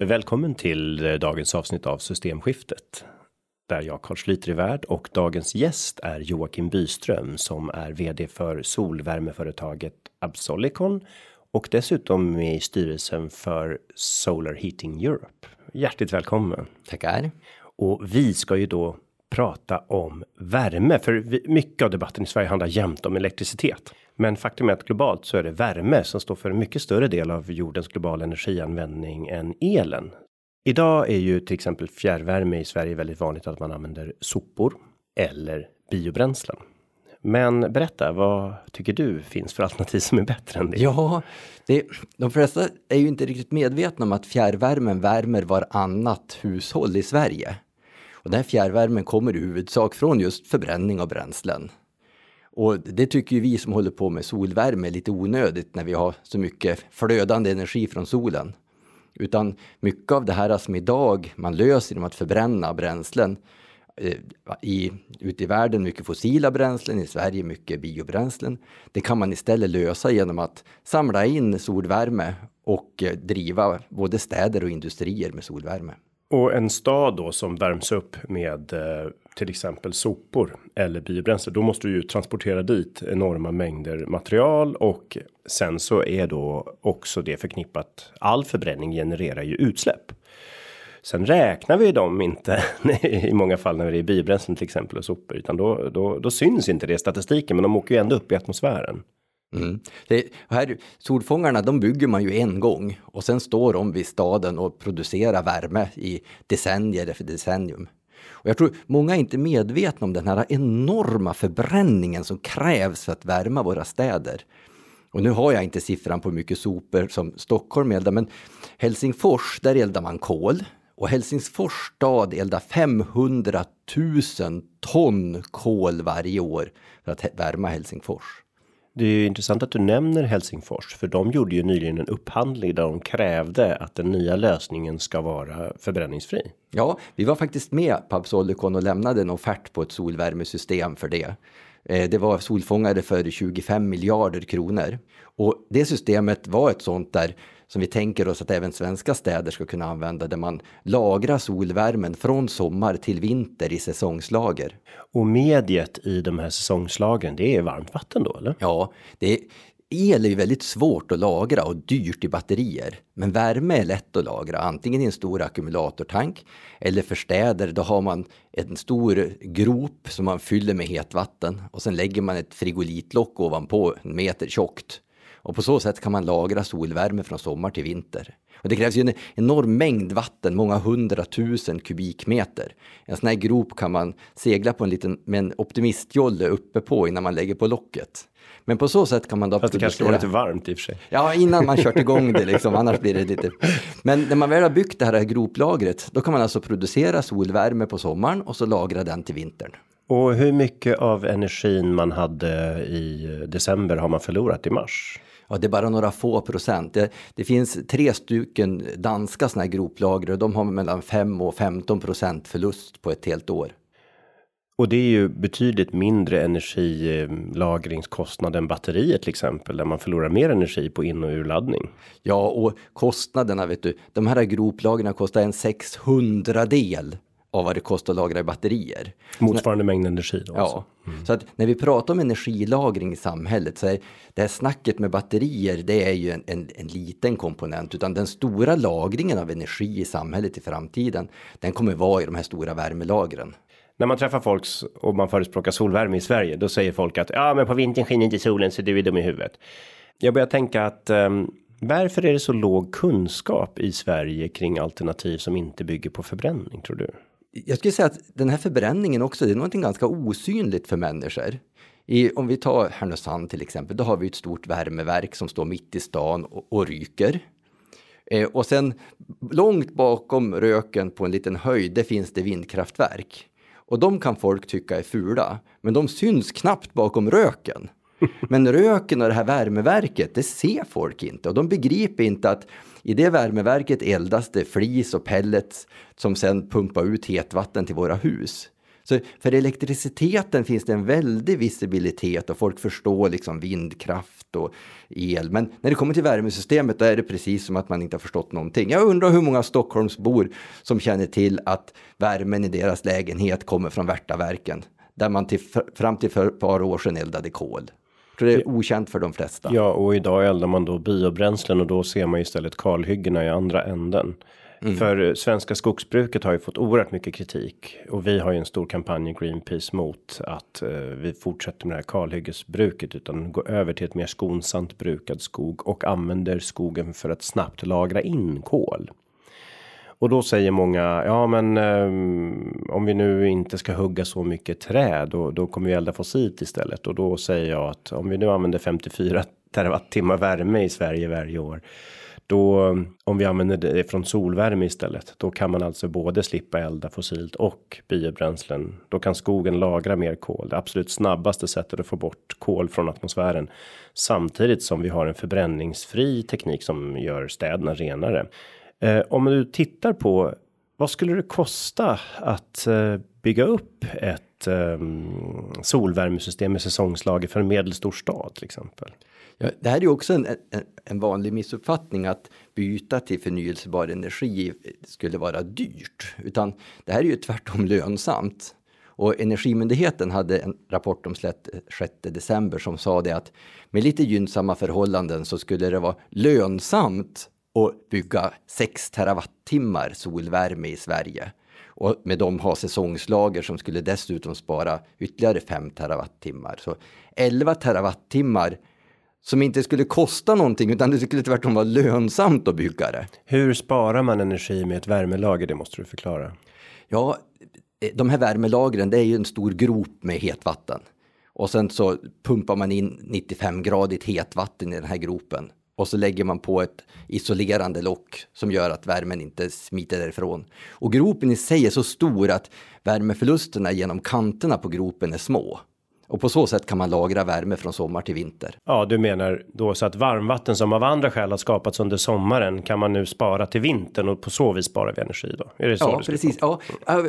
Välkommen till eh, dagens avsnitt av Systemskiftet. Där jag Carl Schlyter är värd och dagens gäst är Joakim Byström som är vd för solvärmeföretaget Absolicon och dessutom med i styrelsen för Solar Heating Europe. Hjärtligt välkommen. Tackar. Och vi ska ju då prata om värme, för mycket av debatten i Sverige handlar jämt om elektricitet. Men faktum är att globalt så är det värme som står för en mycket större del av jordens globala energianvändning än elen. Idag är ju till exempel fjärrvärme i Sverige väldigt vanligt att man använder sopor eller biobränslen. Men berätta, vad tycker du finns för alternativ som är bättre än det? Ja, det, de flesta är ju inte riktigt medvetna om att fjärrvärmen värmer varannat hushåll i Sverige. Och den här fjärrvärmen kommer i huvudsak från just förbränning av bränslen. Och det tycker ju vi som håller på med solvärme är lite onödigt när vi har så mycket flödande energi från solen. Utan mycket av det här som idag man löser genom att förbränna bränslen eh, i, ute i världen mycket fossila bränslen, i Sverige mycket biobränslen. Det kan man istället lösa genom att samla in solvärme och eh, driva både städer och industrier med solvärme. Och en stad då som värms upp med eh, till exempel sopor eller biobränsle, då måste du ju transportera dit enorma mängder material och sen så är då också det förknippat. All förbränning genererar ju utsläpp. Sen räknar vi dem inte i många fall när det är biobränslen till exempel och sopor, utan då, då, då syns inte det i statistiken, men de åker ju ändå upp i atmosfären. Mm. mm. Det, här, solfångarna de bygger man ju en gång och sen står de vid staden och producerar värme i decennier efter decennium. Och jag tror många är inte medvetna om den här enorma förbränningen som krävs för att värma våra städer. Och nu har jag inte siffran på hur mycket sopor som Stockholm eldar, men Helsingfors, där eldar man kol. Och Helsingfors stad eldar 500 000 ton kol varje år för att värma Helsingfors. Det är ju intressant att du nämner Helsingfors, för de gjorde ju nyligen en upphandling där de krävde att den nya lösningen ska vara förbränningsfri. Ja, vi var faktiskt med på Absolicon och lämnade en offert på ett solvärmesystem för det. Eh, det var solfångare för 25 miljarder kronor och det systemet var ett sånt där som vi tänker oss att även svenska städer ska kunna använda där man lagrar solvärmen från sommar till vinter i säsongslager. Och mediet i de här säsongslagren, det är varmt vatten då eller? Ja, det är, El är ju väldigt svårt att lagra och dyrt i batterier. Men värme är lätt att lagra, antingen i en stor ackumulatortank eller för städer, då har man en stor grop som man fyller med hetvatten och sen lägger man ett frigolitlock ovanpå, en meter tjockt. Och på så sätt kan man lagra solvärme från sommar till vinter. Och det krävs ju en enorm mängd vatten, många hundratusen kubikmeter. En sån här grop kan man segla på en liten, med en optimistjolle uppe på innan man lägger på locket. Men på så sätt kan man då Fast det kanske var lite varmt i och för sig. Ja, innan man kört igång det liksom, annars blir det lite... Men när man väl har byggt det här groplagret, då kan man alltså producera solvärme på sommaren och så lagra den till vintern. Och hur mycket av energin man hade i december har man förlorat i mars? Ja, det är bara några få procent. Det, det finns tre stycken danska sådana här groplager och de har mellan 5 och 15 procent förlust på ett helt år. Och det är ju betydligt mindre energilagringskostnad än batteriet till exempel, där man förlorar mer energi på in och urladdning. Ja, och kostnaderna vet du, de här groplagren kostar en 600 del av vad det kostar att lagra i batterier. Motsvarande mängd energi då? Ja, alltså. mm. så att när vi pratar om energilagring i samhället så är det här snacket med batterier, det är ju en, en, en, liten komponent, utan den stora lagringen av energi i samhället i framtiden, den kommer vara i de här stora värmelagren. När man träffar folk och man förespråkar solvärme i Sverige, då säger folk att ja, men på vintern skiner inte solen så du är dum i huvudet. Jag börjar tänka att um, varför är det så låg kunskap i Sverige kring alternativ som inte bygger på förbränning tror du? Jag skulle säga att den här förbränningen också, det är någonting ganska osynligt för människor. I, om vi tar Härnösand till exempel, då har vi ett stort värmeverk som står mitt i stan och, och ryker. Eh, och sen långt bakom röken på en liten höjd, det finns det vindkraftverk. Och de kan folk tycka är fula, men de syns knappt bakom röken. Men röken och det här värmeverket, det ser folk inte och de begriper inte att i det värmeverket eldas det flis och pellets som sen pumpar ut hetvatten till våra hus. Så för elektriciteten finns det en väldig visibilitet och folk förstår liksom vindkraft och el. Men när det kommer till värmesystemet då är det precis som att man inte har förstått någonting. Jag undrar hur många Stockholmsbor som känner till att värmen i deras lägenhet kommer från Värtaverken där man till, fram till för ett par år sedan eldade kol. Så det är okänt för de flesta. Ja, och idag eldar man då biobränslen och då ser man istället kalhyggena i andra änden. Mm. För svenska skogsbruket har ju fått oerhört mycket kritik och vi har ju en stor kampanj i Greenpeace mot att eh, vi fortsätter med det här kalhyggesbruket utan går över till ett mer skonsamt brukad skog och använder skogen för att snabbt lagra in kol. Och då säger många, ja men um, om vi nu inte ska hugga så mycket träd då, då kommer vi elda fossilt istället. Och då säger jag att om vi nu använder 54 terawattimmar värme i Sverige varje år. Då om vi använder det från solvärme istället, då kan man alltså både slippa elda fossilt och biobränslen. Då kan skogen lagra mer kol. Det absolut snabbaste sättet att få bort kol från atmosfären samtidigt som vi har en förbränningsfri teknik som gör städerna renare. Eh, om du tittar på vad skulle det kosta att eh, bygga upp ett eh, solvärmesystem med säsongslager för en medelstor stad till exempel? Ja, det här är ju också en, en, en, vanlig missuppfattning att byta till förnyelsebar energi skulle vara dyrt, utan det här är ju tvärtom lönsamt. Och Energimyndigheten hade en rapport om 6 eh, december som sa det att med lite gynnsamma förhållanden så skulle det vara lönsamt att bygga 6 terawattimmar solvärme i Sverige och med dem ha säsongslager som skulle dessutom spara ytterligare 5 terawattimmar. Så 11 terawattimmar som inte skulle kosta någonting utan det skulle tvärtom vara lönsamt att bygga det. Hur sparar man energi med ett värmelager? Det måste du förklara. Ja, de här värmelagren, det är ju en stor grop med hetvatten och sen så pumpar man in 95 gradigt hetvatten i den här gropen och så lägger man på ett isolerande lock som gör att värmen inte smiter därifrån. Och gropen i sig är så stor att värmeförlusterna genom kanterna på gropen är små. Och på så sätt kan man lagra värme från sommar till vinter. Ja, du menar då så att varmvatten som av andra skäl har skapats under sommaren kan man nu spara till vintern och på så vis sparar vi energi då? Är det så ja, precis. Ja,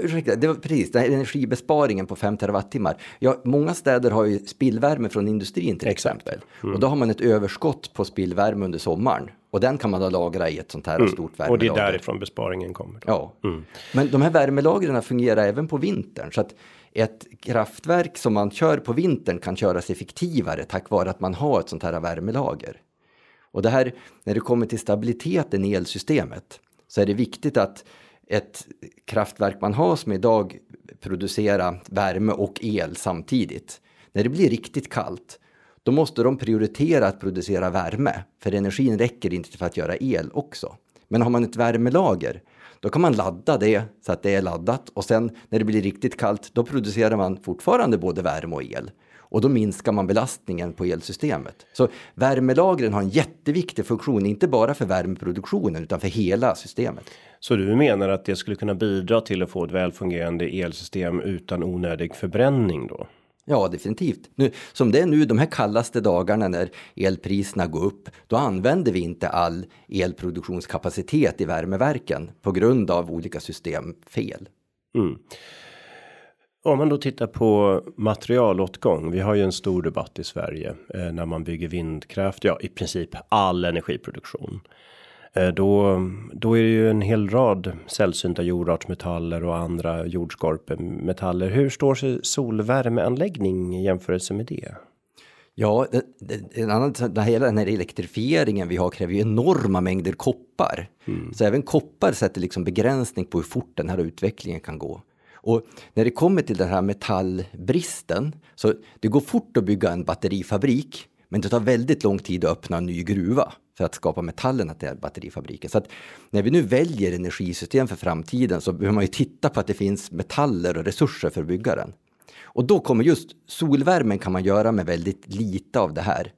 ursäkta, det var precis den här energibesparingen på 5 terawattimmar. Ja, många städer har ju spillvärme från industrin till exempel mm. och då har man ett överskott på spillvärme under sommaren och den kan man då lagra i ett sånt här mm. stort värmelager. Och det är därifrån besparingen kommer. Då. Ja, mm. men de här värmelagren fungerar även på vintern så att ett kraftverk som man kör på vintern kan köras effektivare tack vare att man har ett sånt här värmelager. Och det här, när det kommer till stabiliteten i elsystemet så är det viktigt att ett kraftverk man har som idag producerar värme och el samtidigt. När det blir riktigt kallt, då måste de prioritera att producera värme, för energin räcker inte för att göra el också. Men har man ett värmelager, då kan man ladda det så att det är laddat och sen när det blir riktigt kallt då producerar man fortfarande både värme och el. Och då minskar man belastningen på elsystemet. Så värmelagren har en jätteviktig funktion, inte bara för värmeproduktionen utan för hela systemet. Så du menar att det skulle kunna bidra till att få ett välfungerande elsystem utan onödig förbränning då? Ja, definitivt. Nu, som det är nu de här kallaste dagarna när elpriserna går upp, då använder vi inte all elproduktionskapacitet i värmeverken på grund av olika systemfel. Mm. Om man då tittar på materialåtgång. Vi har ju en stor debatt i Sverige eh, när man bygger vindkraft. Ja, i princip all energiproduktion. Eh, då, då är det ju en hel rad sällsynta jordartsmetaller och andra jordskorpemetaller. Hur står sig solvärmeanläggning i jämförelse med det? Ja, en annan, hela den här elektrifieringen vi har kräver ju enorma mängder koppar. Mm. Så även koppar sätter liksom begränsning på hur fort den här utvecklingen kan gå. Och när det kommer till den här metallbristen, så det går fort att bygga en batterifabrik, men det tar väldigt lång tid att öppna en ny gruva för att skapa metallerna till batterifabriken. Så att när vi nu väljer energisystem för framtiden så behöver man ju titta på att det finns metaller och resurser för att bygga den. Och då kommer just solvärmen kan man göra med väldigt lite av det här.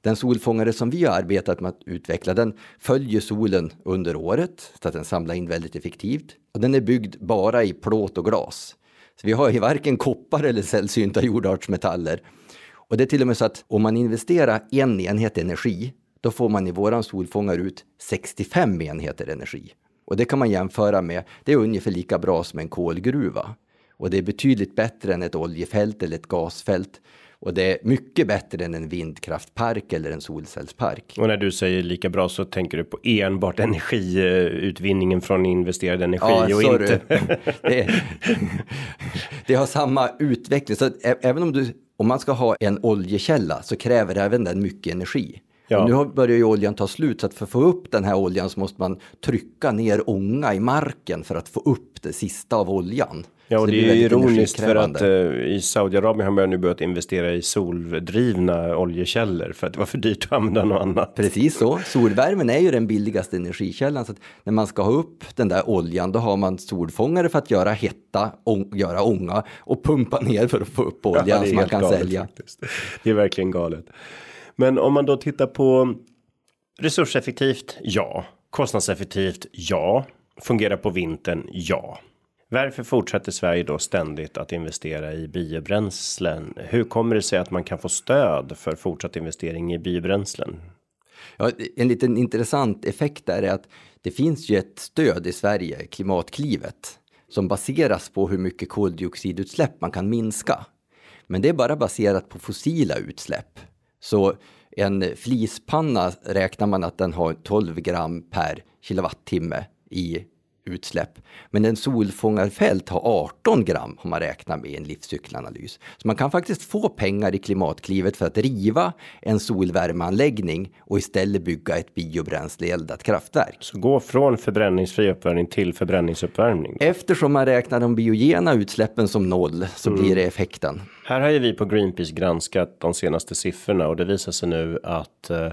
Den solfångare som vi har arbetat med att utveckla den följer solen under året så att den samlar in väldigt effektivt. Och den är byggd bara i plåt och glas. Så vi har ju varken koppar eller sällsynta jordartsmetaller. Och det är till och med så att om man investerar en enhet energi då får man i våran solfångare ut 65 enheter energi. Och det kan man jämföra med, det är ungefär lika bra som en kolgruva. Och det är betydligt bättre än ett oljefält eller ett gasfält. Och det är mycket bättre än en vindkraftpark eller en solcellspark. Och när du säger lika bra så tänker du på enbart energiutvinningen från investerad energi Ja, och sorry. inte. det, det har samma utveckling. Så även om, du, om man ska ha en oljekälla så kräver även den mycket energi. Ja. Nu börjar ju oljan ta slut så att för att få upp den här oljan så måste man trycka ner ånga i marken för att få upp det sista av oljan. Ja, och det, blir är ironiskt för att eh, i Saudiarabien har man nu börjat investera i soldrivna oljekällor för att det var för dyrt att använda något annat. Precis så. Solvärmen är ju den billigaste energikällan. Så att när man ska ha upp den där oljan då har man solfångare för att göra hetta, ång, göra ånga och pumpa ner för att få upp oljan Ja, det som man kan galet sälja. faktiskt. Det är verkligen galet. Men om man då tittar på resurseffektivt, ja. Kostnadseffektivt, ja. Fungerar på vintern, ja. Varför fortsätter Sverige då ständigt att investera i biobränslen? Hur kommer det sig att man kan få stöd för fortsatt investering i biobränslen? Ja, en liten intressant effekt där är att det finns ju ett stöd i Sverige, Klimatklivet, som baseras på hur mycket koldioxidutsläpp man kan minska. Men det är bara baserat på fossila utsläpp. Så en flispanna räknar man att den har 12 gram per kilowattimme i utsläpp. Men en solfångarfält har 18 gram har man räknat med i en livscykelanalys. Så man kan faktiskt få pengar i Klimatklivet för att riva en solvärmeanläggning och istället bygga ett biobränsleeldat kraftverk. Så gå från förbränningsfri uppvärmning till förbränningsuppvärmning. Eftersom man räknar de biogena utsläppen som noll så blir det effekten. Här har ju vi på Greenpeace granskat de senaste siffrorna och det visar sig nu att eh,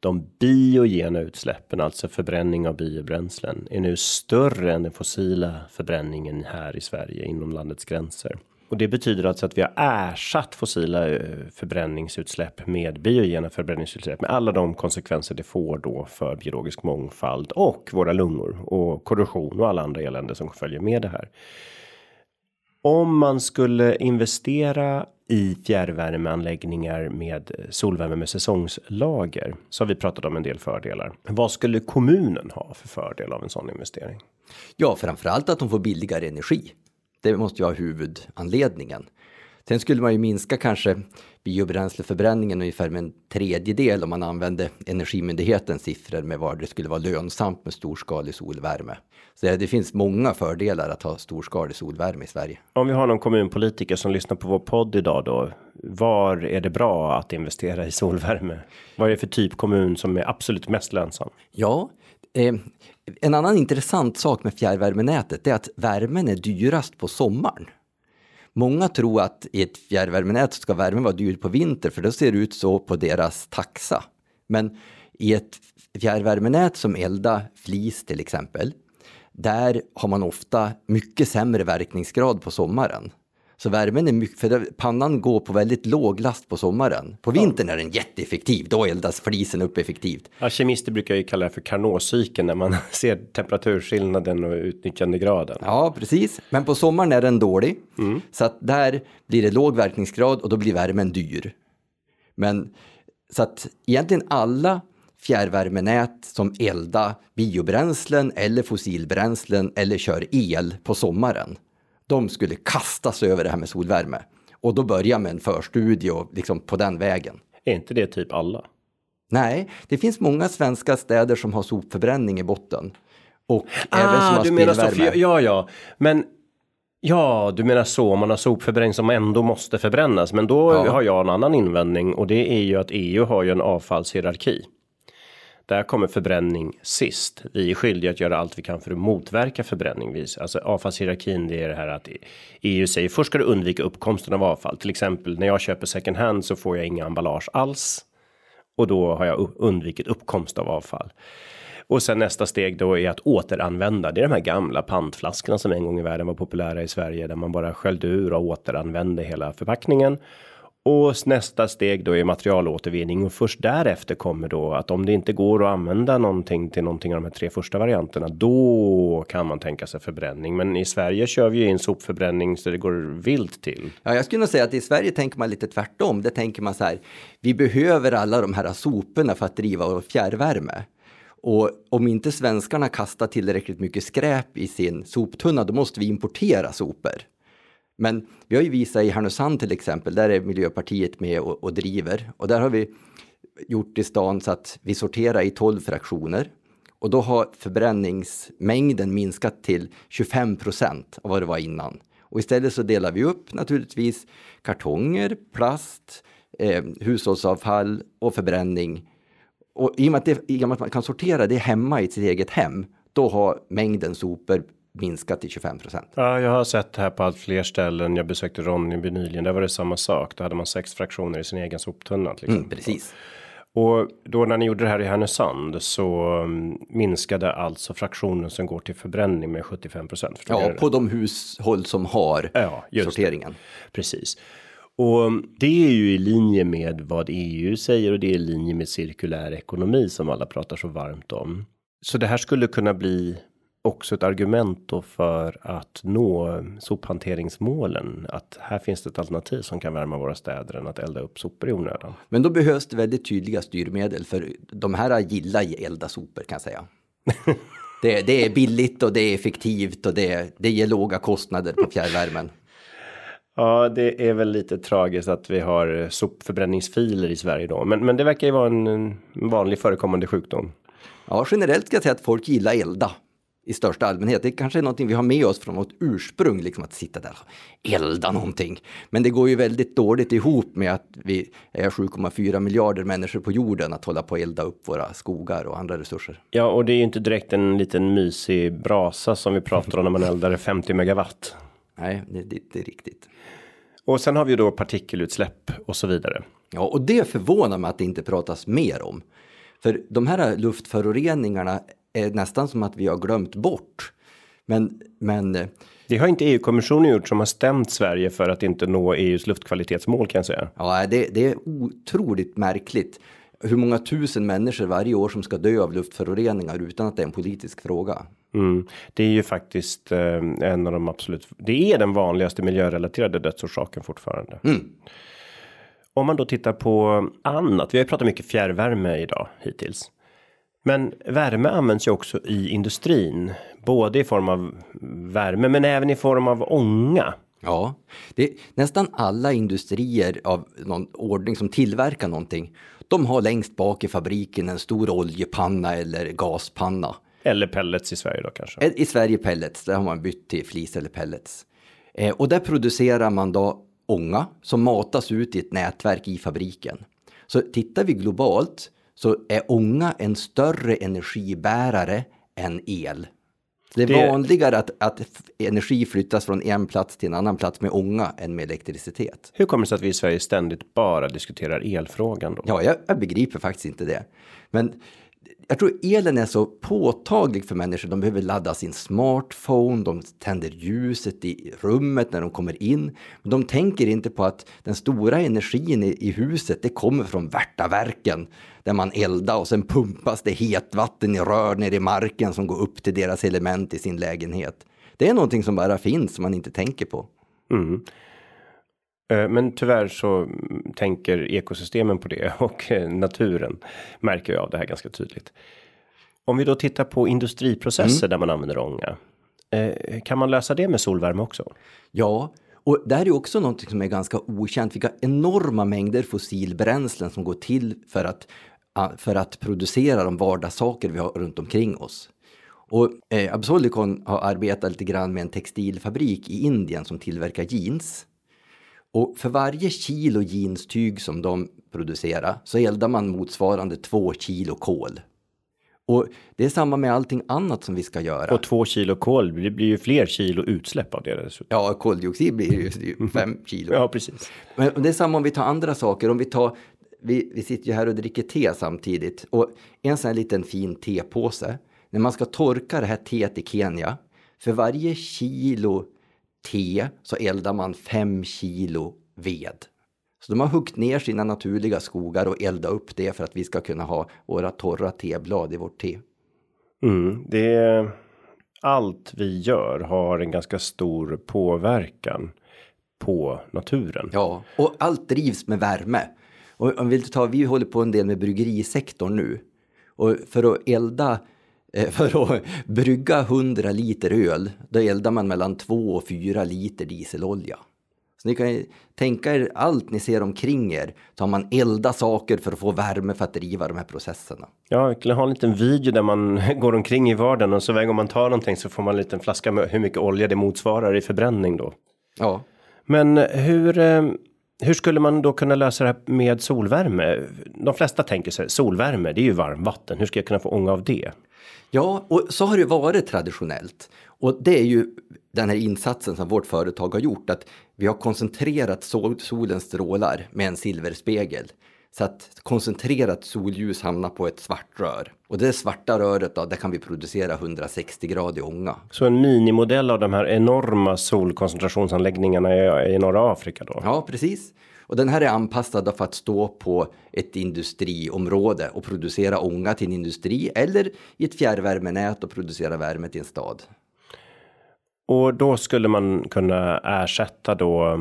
de biogena utsläppen, alltså förbränning av biobränslen, är nu större än den fossila förbränningen här i Sverige inom landets gränser. Och det betyder alltså att vi har ersatt fossila eh, förbränningsutsläpp med biogena förbränningsutsläpp med alla de konsekvenser det får då för biologisk mångfald och våra lungor och korrosion och alla andra elände som följer med det här. Om man skulle investera i fjärrvärmeanläggningar med solvärme med säsongslager så har vi pratat om en del fördelar. Vad skulle kommunen ha för fördel av en sån investering? Ja, framförallt att de får billigare energi. Det måste ju ha huvudanledningen. Sen skulle man ju minska kanske biobränsleförbränningen ungefär med en tredjedel om man använde Energimyndighetens siffror med var det skulle vara lönsamt med storskalig solvärme. Så det, det finns många fördelar att ha storskalig solvärme i Sverige. Om vi har någon kommunpolitiker som lyssnar på vår podd idag då. Var är det bra att investera i solvärme? Vad är det för typ kommun som är absolut mest lönsam? Ja, eh, en annan intressant sak med fjärrvärmenätet är att värmen är dyrast på sommaren. Många tror att i ett fjärrvärmenät ska värmen vara dyr på vinter för då ser det ut så på deras taxa. Men i ett fjärrvärmenät som eldar flis till exempel, där har man ofta mycket sämre verkningsgrad på sommaren. Så värmen är mycket, för pannan går på väldigt låg last på sommaren. På vintern är den jätteeffektiv, då eldas flisen upp effektivt. Ja, kemister brukar ju kalla det för Carnot-cykeln när man ser temperaturskillnaden och utnyttjandegraden. Ja, precis. Men på sommaren är den dålig. Så att där blir det låg verkningsgrad och då blir värmen dyr. Men så att egentligen alla fjärrvärmenät som eldar biobränslen eller fossilbränslen eller kör el på sommaren. De skulle kastas över det här med solvärme. Och då börja med en förstudie och liksom på den vägen. Är inte det typ alla? Nej, det finns många svenska städer som har sopförbränning i botten. Och även som Ah, har du menar så. spillvärme. för- Ja, ja, men. Ja, du menar så. Man har sopförbränning som ändå måste förbrännas. Men då Ja. har jag en annan invändning och det är ju att EU har ju en avfallshierarki. Där kommer förbränning sist. Vi är skyldiga att göra allt vi kan för att motverka förbränning. Alltså avfallshierarkin, det är det här att EU säger först ska du undvika uppkomsten av avfall. Till exempel när jag köper second hand så får jag inga emballage alls. Och då har jag undvikit uppkomst av avfall. Och sen nästa steg då är att återanvända. Det är de här gamla pantflaskorna som en gång i världen var populära i Sverige där man bara sköljde ur och återanvände hela förpackningen. Och nästa steg då är materialåtervinning och först därefter kommer då att om det inte går att använda någonting till någonting av de här tre första varianterna, då kan man tänka sig förbränning. Men i Sverige kör vi ju in sopförbränning så det går vilt till. Ja, jag skulle nog säga att i Sverige tänker man lite tvärtom. Det tänker man så här, vi behöver alla de här soporna för att driva vår fjärrvärme. Och om inte svenskarna kastar tillräckligt mycket skräp i sin soptunna, då måste vi importera sopor. Men vi har ju visat i Härnösand till exempel, där är Miljöpartiet med och, och driver och där har vi gjort i stan så att vi sorterar i 12 fraktioner och då har förbränningsmängden minskat till 25 procent av vad det var innan. Och istället så delar vi upp naturligtvis kartonger, plast, eh, hushållsavfall och förbränning. Och i och, med att det, i och med att man kan sortera det hemma i sitt eget hem, då har mängden sopor minskat till 25 procent. Ja, jag har sett det här på allt fler ställen. Jag besökte Ronneby nyligen. Där var det samma sak. Då hade man sex fraktioner i sin egen soptunna. Till Mm, precis. Och då när ni gjorde det här i Härnösand så um, minskade alltså fraktionen som går till förbränning med 75 procent. Ja, på de hushåll som har Ja, just det. sorteringen. Precis. Och det är ju i linje med vad EU säger och det är i linje med cirkulär ekonomi som alla pratar så varmt om. Så det här skulle kunna bli också ett argument då för att nå sophanteringsmålen. Att här finns det ett alternativ som kan värma våra städer än att elda upp sopor i onödan. Men då behövs det väldigt tydliga styrmedel för de här gillar elda sopor kan jag säga. det, det är billigt och det är effektivt och det, det ger låga kostnader på fjärrvärmen. Ja, det är väl lite tragiskt att vi har sopförbränningsfiler i Sverige då, men, men det verkar ju vara en, en vanlig förekommande sjukdom. Ja, generellt ska jag säga att folk gillar elda i största allmänhet. Det kanske är någonting vi har med oss från vårt ursprung, liksom att sitta där och elda någonting. Men det går ju väldigt dåligt ihop med att vi är 7,4 miljarder människor på jorden att hålla på och elda upp våra skogar och andra resurser. Ja, och det är ju inte direkt en liten mysig brasa som vi pratar om när man eldar 50 megawatt. Nej, det, det, det är riktigt. Och sen har vi ju då partikelutsläpp och så vidare. Ja, och det förvånar mig att det inte pratas mer om. För de här luftföroreningarna är nästan som att vi har glömt bort. Men, men eh, Det har inte EU-kommissionen gjort som har stämt Sverige för att inte nå EUs luftkvalitetsmål kan jag säga. ja, det, det är otroligt märkligt hur många tusen människor varje år som ska dö av luftföroreningar utan att det är en politisk fråga. Mm. Det är ju faktiskt eh, en av de absolut. Det är den vanligaste miljörelaterade dödsorsaken fortfarande. Om man då tittar på annat. Vi har ju pratat mycket fjärrvärme idag hittills. Men värme används ju också i industrin, både i form av värme, men även i form av ånga. Ja, det, nästan alla industrier av någon ordning som tillverkar någonting, de har längst bak i fabriken en stor oljepanna eller gaspanna. Eller pellets i Sverige då kanske. I Sverige pellets, där har man bytt till flis eller pellets. Eh, och där producerar man då ånga som matas ut i ett nätverk i fabriken. Så tittar vi globalt så är ånga en större energibärare än el. Det är Det- vanligare att, att energi flyttas från en plats till en annan plats med ånga än med elektricitet. Hur kommer det sig att vi i Sverige ständigt bara diskuterar elfrågan då? Ja, jag, jag begriper faktiskt inte det. Men jag tror elen är så påtaglig för människor. De behöver ladda sin smartphone, de tänder ljuset i rummet när de kommer in. Men de tänker inte på att den stora energin i, huset, det kommer från Värtaverken där man eldar och sen pumpas det hetvatten i rör ner i marken som går upp till deras element i sin lägenhet. Det är någonting som bara finns som man inte tänker på. Mm. Men tyvärr så mm, tänker ekosystemen på det och eh, naturen märker jag av det här ganska tydligt. Om vi då tittar på industriprocesser där man använder ånga. eh, Kan man lösa det med solvärme också? Ja, och det här är också något som är ganska okänt. Vilka enorma mängder fossilbränslen som går till för att, för att producera de vardagssaker vi har runt omkring oss. Och eh, Absolicon har arbetat lite grann med en textilfabrik i Indien som tillverkar jeans. Och för varje kilo jeanstyg som de producerar så eldar man motsvarande två kilo kol. Och det är samma med allting annat som vi ska göra. Och två kilo kol, det blir ju fler kilo utsläpp av det dessutom. Ja, koldioxid blir ju ju fem kilo. Ja, precis. Men det är samma om vi tar andra saker. Om vi tar, vi, vi sitter ju här och dricker te samtidigt. Och en sån här liten fin tepåse. När man ska torka det här teet i Kenya. För varje kilo te så eldar man fem kilo ved. Så de har huggit ner sina naturliga skogar och eldat upp det för att vi ska kunna ha våra torra teblad i vårt te. Mm, det är allt vi gör har en ganska stor påverkan på naturen. Ja, och allt drivs med värme. Och om vi, ta, vi håller på en del med bryggerisektorn nu. Och för att elda för att brygga 100 liter öl, då eldar man mellan 2 och 4 liter dieselolja. Så ni kan ju tänka er allt ni ser omkring er, så har man eldat saker för att få värme för att driva de här processerna. Ja, vi skulle ha en liten video där man går omkring i vardagen och så varje gång man tar någonting så får man en liten flaska med hur mycket olja det motsvarar i förbränning då. Ja. Men hur, eh, hur skulle man då kunna lösa det här med solvärme? De flesta tänker sig solvärme, det är ju varmvatten. Hur ska jag kunna få ånga av det? Ja, och så har det varit traditionellt. Och det är ju den här insatsen som vårt företag har gjort, att vi har koncentrerat sol, solens strålar med en silverspegel. Så att koncentrerat solljus hamnar på ett svart rör. Och det svarta röret då, där kan vi producera 160 grader ånga. Så en minimodell av de här enorma solkoncentrationsanläggningarna i, i norra Afrika då? Ja, precis. Och den här är anpassad för att stå på ett industriområde och producera ånga till en industri eller i ett fjärrvärmenät och producera värme till en stad. Och då skulle man kunna ersätta då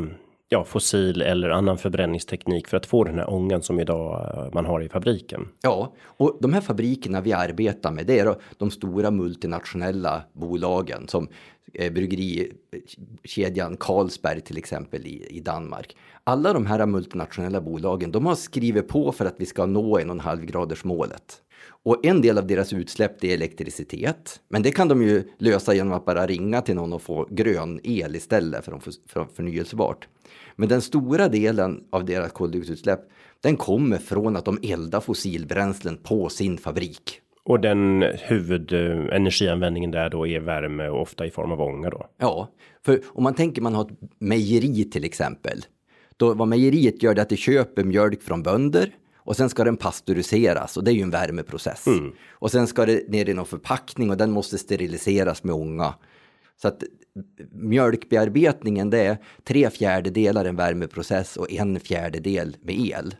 ja, fossil eller annan förbränningsteknik för att få den här ångan som idag eh, man har i fabriken. Ja, och de här fabrikerna vi arbetar med, det är de stora multinationella bolagen som eh, bryggerikedjan Carlsberg till exempel i, i Danmark. Alla de här multinationella bolagen, de har skrivit på för att vi ska nå en och en halv graders målet. Och en del av deras utsläpp är elektricitet. Men det kan de ju lösa genom att bara ringa till någon och få grön el istället för, för förnyelsebart. Men den stora delen av deras koldioxidutsläpp den kommer från att de eldar fossilbränslen på sin fabrik. Och den huvudenergianvändningen där då är värme och ofta i form av ånga då? Ja, för om man tänker man har ett mejeri till exempel. Då vad mejeriet gör det är att det köper mjölk från bönder och sen ska den pasteuriseras och det är ju en värmeprocess. Mm. Och sen ska det ner i någon förpackning och den måste steriliseras med ånga. Så att mjölkbearbetningen det är tre fjärdedelar en värmeprocess och en fjärdedel med el.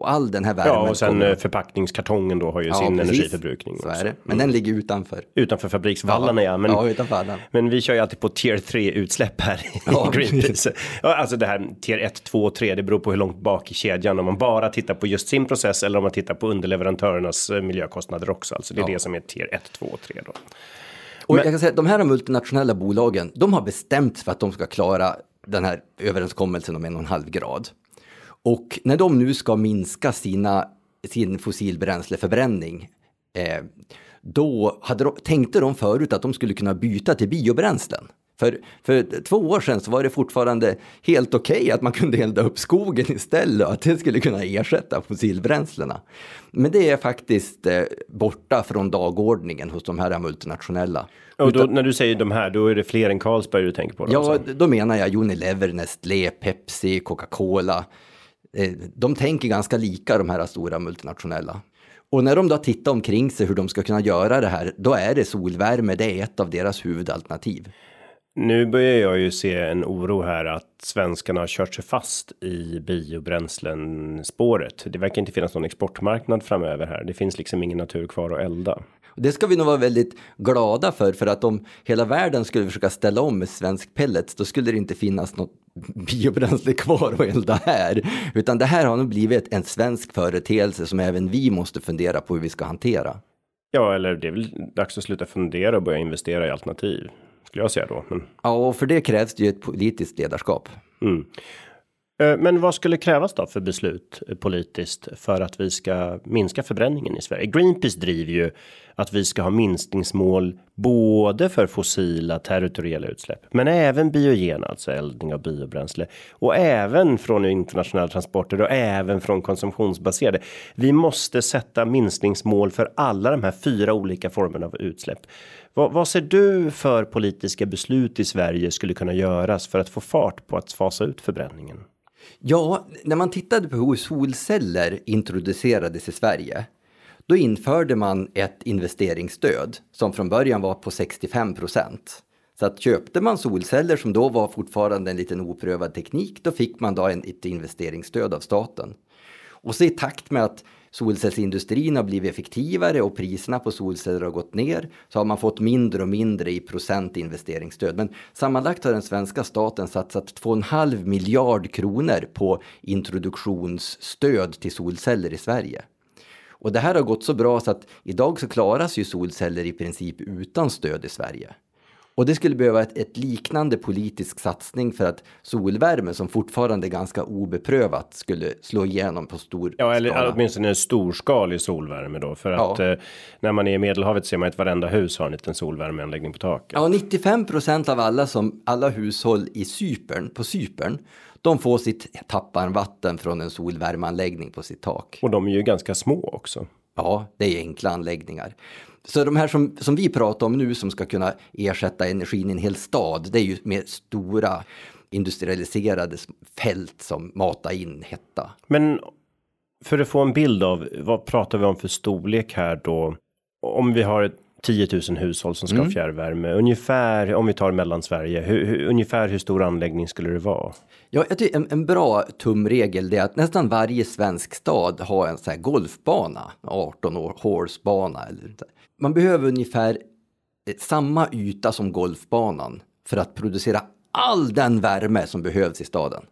Och all den här värmen. Ja, och sen kommer... Eh, förpackningskartongen då har ju ja, sin precis. energiförbrukning. Så är det. Men mm. den ligger utanför. Utanför fabriksvallarna ja. Men, ja, utanför den. men vi kör ju alltid på tier 3 utsläpp här i Greenpeace. Ja, alltså det här tier 1, 2, 3, det beror på hur långt bak i kedjan. Om man bara tittar på just sin process eller om man tittar på underleverantörernas eh, miljökostnader också. Alltså det är det som är tier 1, 2 och 3 då. Och Men, jag kan säga att de här multinationella bolagen, de har bestämt för att de ska klara den här överenskommelsen om en och en halv grad. Och när de nu ska minska sina, sin fossilbränsleförbränning, eh, då hade de, tänkte de förut att de skulle kunna byta till biobränslen. För, för två år sedan så var det fortfarande helt okej okay att man kunde elda upp skogen istället och att det skulle kunna ersätta fossilbränslena. Men det är faktiskt eh, borta från dagordningen hos de här multinationella. Och då, Utan, när du säger de här, då är det fler än Carlsberg du tänker på? Då, ja, alltså. då menar jag Unilever, Nestlé, Pepsi, Coca-Cola. Eh, de tänker ganska lika de här stora multinationella. Och när de då tittar omkring sig hur de ska kunna göra det här, då är det solvärme, det är ett av deras huvudalternativ. Nu börjar jag ju se en oro här att svenskarna har kört sig fast i biobränslen spåret. Det verkar inte finnas någon exportmarknad framöver här. Det finns liksom ingen natur kvar att elda. Det ska vi nog vara väldigt glada för, för att om hela världen skulle försöka ställa om med svensk pellets, då skulle det inte finnas något biobränsle kvar att elda här. Utan det här har nog blivit en svensk företeelse som även vi måste fundera på hur vi ska hantera. Ja, eller det är väl dags att sluta fundera och börja investera i alternativ skulle jag säga då. Men... Ja, och för det krävs det ju ett politiskt ledarskap. Mm. Eh, men vad skulle krävas då för beslut eh, politiskt för att vi ska minska förbränningen i Sverige? Greenpeace driver ju att vi ska ha minskningsmål både för fossila territoriella utsläpp, men även biogena, alltså eldning av biobränsle och även från internationella transporter och även från konsumtionsbaserade. Vi måste sätta minskningsmål för alla de här fyra olika formerna av utsläpp. Vad, vad ser du för politiska beslut i Sverige skulle kunna göras för att få fart på att fasa ut förbränningen? Ja, när man tittade på hur solceller introducerades i Sverige, då införde man ett investeringsstöd som från början var på 65 procent. Så att köpte man solceller som då var fortfarande en liten oprövad teknik, då fick man då en, ett investeringsstöd av staten. Och så i takt med att solcellsindustrin har blivit effektivare och priserna på solceller har gått ner så har man fått mindre och mindre i procent investeringsstöd. Men sammanlagt har den svenska staten satsat 2,5 miljard kronor på introduktionsstöd till solceller i Sverige. Och det här har gått så bra så att idag så klaras ju solceller i princip utan stöd i Sverige. Och det skulle behöva ett, ett, liknande politisk satsning för att solvärme som fortfarande är ganska obeprövat skulle slå igenom på stor Ja, eller skala. åtminstone en storskalig solvärme då. För att ja. eh, när man är i Medelhavet ser man att varenda hus har en liten solvärmeanläggning på taket. Ja, 95 procent av alla som alla hushåll i Cypern på Cypern de får sitt tappvarmvatten från en solvärmeanläggning på sitt tak. Och de är ju ganska små också. Ja, det är enkla anläggningar. Så de här som, som vi pratar om nu som ska kunna ersätta energin i en hel stad, det är ju med stora industrialiserade fält som matar in hetta. Men för att få en bild av vad pratar vi om för storlek här då? Om vi har 10 000 hushåll som ska mm. fjärrvärme. Ungefär om vi tar mellansverige. Hur, hur, ungefär hur stor anläggning skulle det vara? Ja, jag tycker en, en bra tumregel är att nästan varje svensk stad har en sån här golfbana, 18 år, horsebana eller Man behöver ungefär eh, samma yta som golfbanan för att producera all den värme som behövs i staden.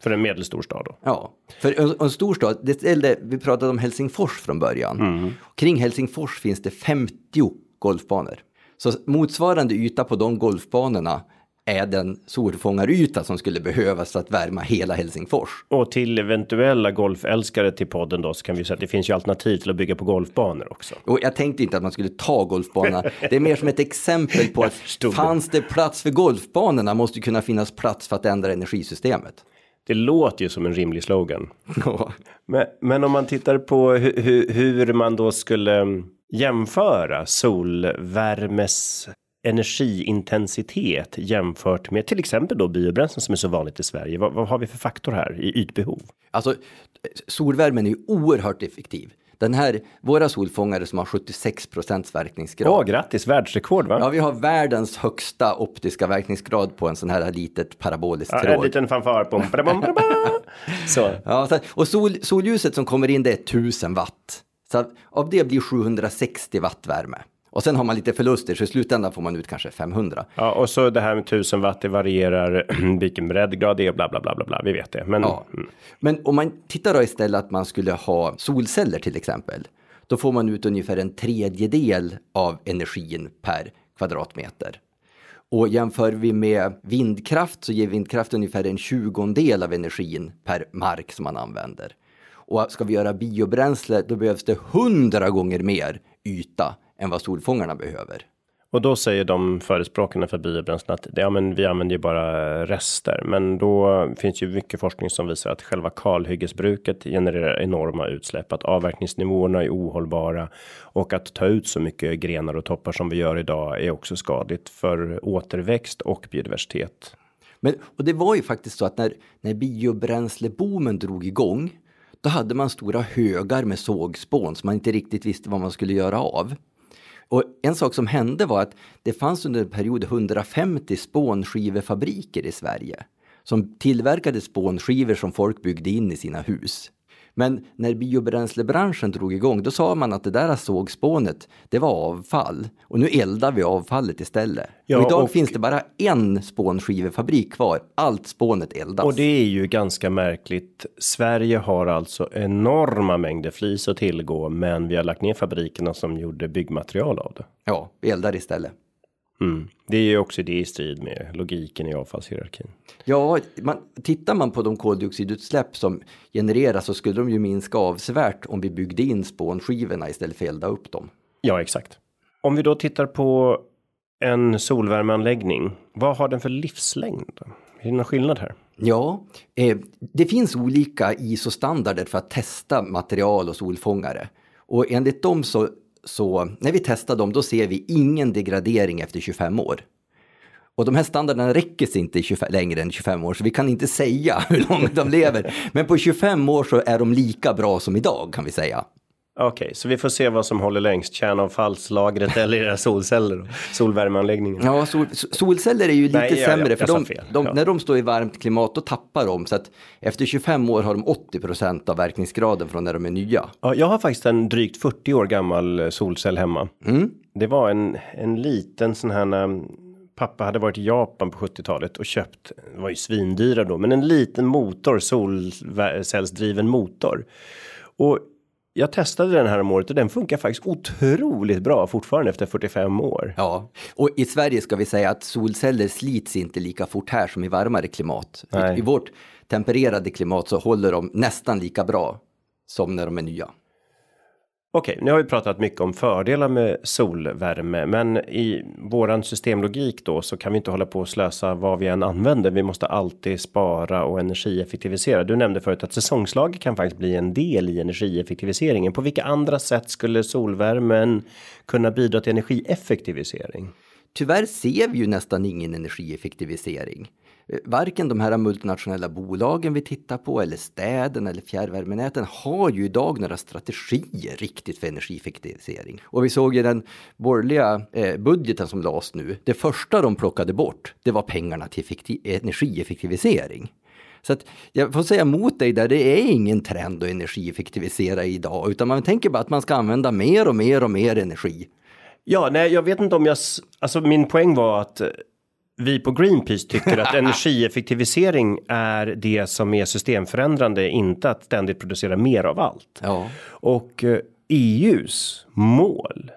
För en medelstor stad då? Ja, för en, en stor stad, det ställde, vi pratade om Helsingfors från början. Mm. Kring Helsingfors finns det 50 golfbanor. Så motsvarande yta på de golfbanorna är den solfångaryta som skulle behövas för att värma hela Helsingfors. Och till eventuella golfälskare till podden då så kan vi säga att det finns ju alternativ till att bygga på golfbanor också. Och jag tänkte inte att man skulle ta golfbanorna. Det är mer som ett exempel på att fanns det plats för golfbanorna måste kunna finnas plats för att ändra energisystemet. Det låter ju som en rimlig slogan. men, men, om man tittar på hur, hur man då skulle jämföra solvärmes energiintensitet jämfört med till exempel då biobränslen som är så vanligt i Sverige. Vad, vad har vi för faktor här i ytbehov? Alltså solvärmen är ju oerhört effektiv. Den här, våra solfångare som har 76 procents verkningsgrad. Åh, grattis, världsrekord va? Ja, vi har världens högsta optiska verkningsgrad på en sån här litet paraboliskt ja, tråd. En liten fanfar på. så. Ja, och sol, solljuset som kommer in det är 1000 watt. Så av det blir 760 watt värme. Och sen har man lite förluster så i slutändan får man ut kanske 500. Ja och så det här med 1000 watt det varierar vilken breddgrad det är bla bla bla bla bla. Vi vet det. Men, ja. mm. Men om man tittar då istället att man skulle ha solceller till exempel. Då får man ut ungefär en tredjedel av energin per kvadratmeter. Och jämför vi med vindkraft så ger vindkraft ungefär en tjugondel av energin per mark som man använder. Och ska vi göra biobränsle då behövs det hundra gånger mer yta än vad solfångarna behöver. Och då säger de förespråkarna för biobränslen att ja, men vi använder ju bara rester. Men då finns ju mycket forskning som visar att själva kalhyggesbruket genererar enorma utsläpp, att avverkningsnivåerna är ohållbara och att ta ut så mycket grenar och toppar som vi gör idag är också skadligt för återväxt och biodiversitet. Men och det var ju faktiskt så att när när biobränsleboomen drog igång då hade man stora högar med sågspån som man inte riktigt visste vad man skulle göra av. Och en sak som hände var att det fanns under en period 150 spånskivefabriker i Sverige som tillverkade spånskivor som folk byggde in i sina hus. Men när biobränslebranschen drog igång, då sa man att det där sågspånet, det var avfall. Och nu eldar vi avfallet istället. Ja, och idag och... finns det bara en spånskivefabrik kvar. Allt spånet eldas. Och det är ju ganska märkligt. Sverige har alltså enorma mängder flis att tillgå, men vi har lagt ner fabrikerna som gjorde byggmaterial av det. Ja, vi eldar istället. Mm. Det är ju också det i strid med logiken i avfallshierarkin. Ja, man, tittar man på de koldioxidutsläpp som genereras så skulle de ju minska avsevärt om vi byggde in spånskivorna istället för att elda upp dem. Ja, exakt. Om vi då tittar på en solvärmeanläggning, vad har den för livslängd? Är det någon skillnad här? Ja, eh, det finns olika ISO-standarder för att testa material och solfångare. Och enligt dem så så när vi testar dem, då ser vi ingen degradering efter 25 år. Och de här standarderna räcker sig inte 25, längre än 25 år, så vi kan inte säga hur långt de lever. Men på 25 år så är de lika bra som idag, kan vi säga. Okej, okay, så vi får se vad som håller längst, kärnavfallslagret eller era solceller solvärmeanläggningen. Ja, sol, solceller är ju lite Nej, sämre, ja, för de, de, ja. när de står i varmt klimat då tappar de, så att efter 25 år har de 80 procent av verkningsgraden från när de är nya. Ja, jag har faktiskt en drygt 40 år gammal eh, solcell hemma. Mm. Det var en, en liten sån här um, pappa hade varit i Japan på 70-talet och köpt, det var ju svindyra då, men en liten motor, solcellsdriven motor. Och Jag testade den här om året och den funkar faktiskt otroligt bra fortfarande efter 45 år. Ja, och i Sverige ska vi säga att solceller slits inte lika fort här som i varmare klimat. Nej. I, vårt tempererade klimat så håller de nästan lika bra som när de är nya. Okej, nu har vi pratat mycket om fördelar med solvärme, men i våran systemlogik då så kan vi inte hålla på och slösa vad vi än använder. Vi måste alltid spara och energieffektivisera. Du nämnde förut att säsongslager kan faktiskt bli en del i energieffektiviseringen. På vilka andra sätt skulle solvärmen kunna bidra till energieffektivisering? Tyvärr ser vi ju nästan ingen energieffektivisering. Eh, varken de här multinationella bolagen vi tittar på eller städerna eller fjärrvärmenäten har ju idag några strategier riktigt för energieffektivisering. Och vi såg ju den borgerliga eh, budgeten som lades nu. Det första de plockade bort, det var pengarna till effekti- energieffektivisering. Så att jag får säga emot dig där, det är ingen trend att energieffektivisera idag, utan man tänker bara att man ska använda mer och mer och mer energi. Ja, nej, jag vet inte om jag, alltså min poäng var att eh, vi på Greenpeace tycker att energieffektivisering är det som är systemförändrande, inte att ständigt producera mer av allt. Ja. Och eh, EUs mål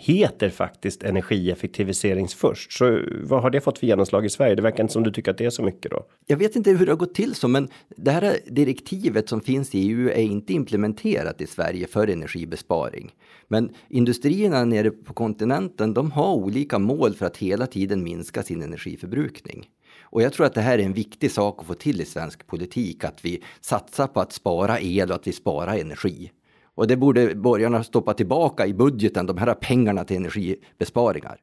heter faktiskt energieffektiviserings först. Så vad har det fått för genomslag i Sverige? Det verkar inte som du tycker att det är så mycket då. Jag vet inte hur det har gått till så, men det här direktivet som finns i EU är inte implementerat i Sverige för energibesparing. Men industrierna nere på kontinenten, de har olika mål för att hela tiden minska sin energiförbrukning. Och jag tror att det här är en viktig sak att få till i svensk politik, att vi satsar på att spara el och att vi sparar energi. Och det borde borgarna stoppa tillbaka i budgeten, de här pengarna till energibesparingar.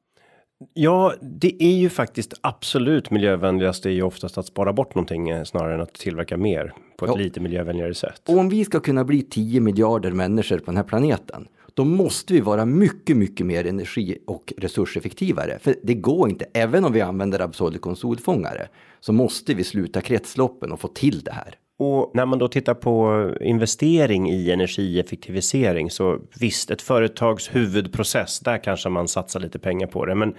Ja, det är ju faktiskt absolut miljövänligast är ju oftast att spara bort någonting eh, snarare än att tillverka mer på ett Ja. lite miljövänligare sätt. Och om vi ska kunna bli 10 miljarder människor på den här planeten, då måste vi vara mycket, mycket mer energi och resurseffektivare. För det går inte, även om vi använder Absolicon solfångare, så måste vi sluta kretsloppen och få till det här. Och när man då tittar på investering i energieffektivisering så visst, ett företags huvudprocess, där kanske man satsar lite pengar på det, men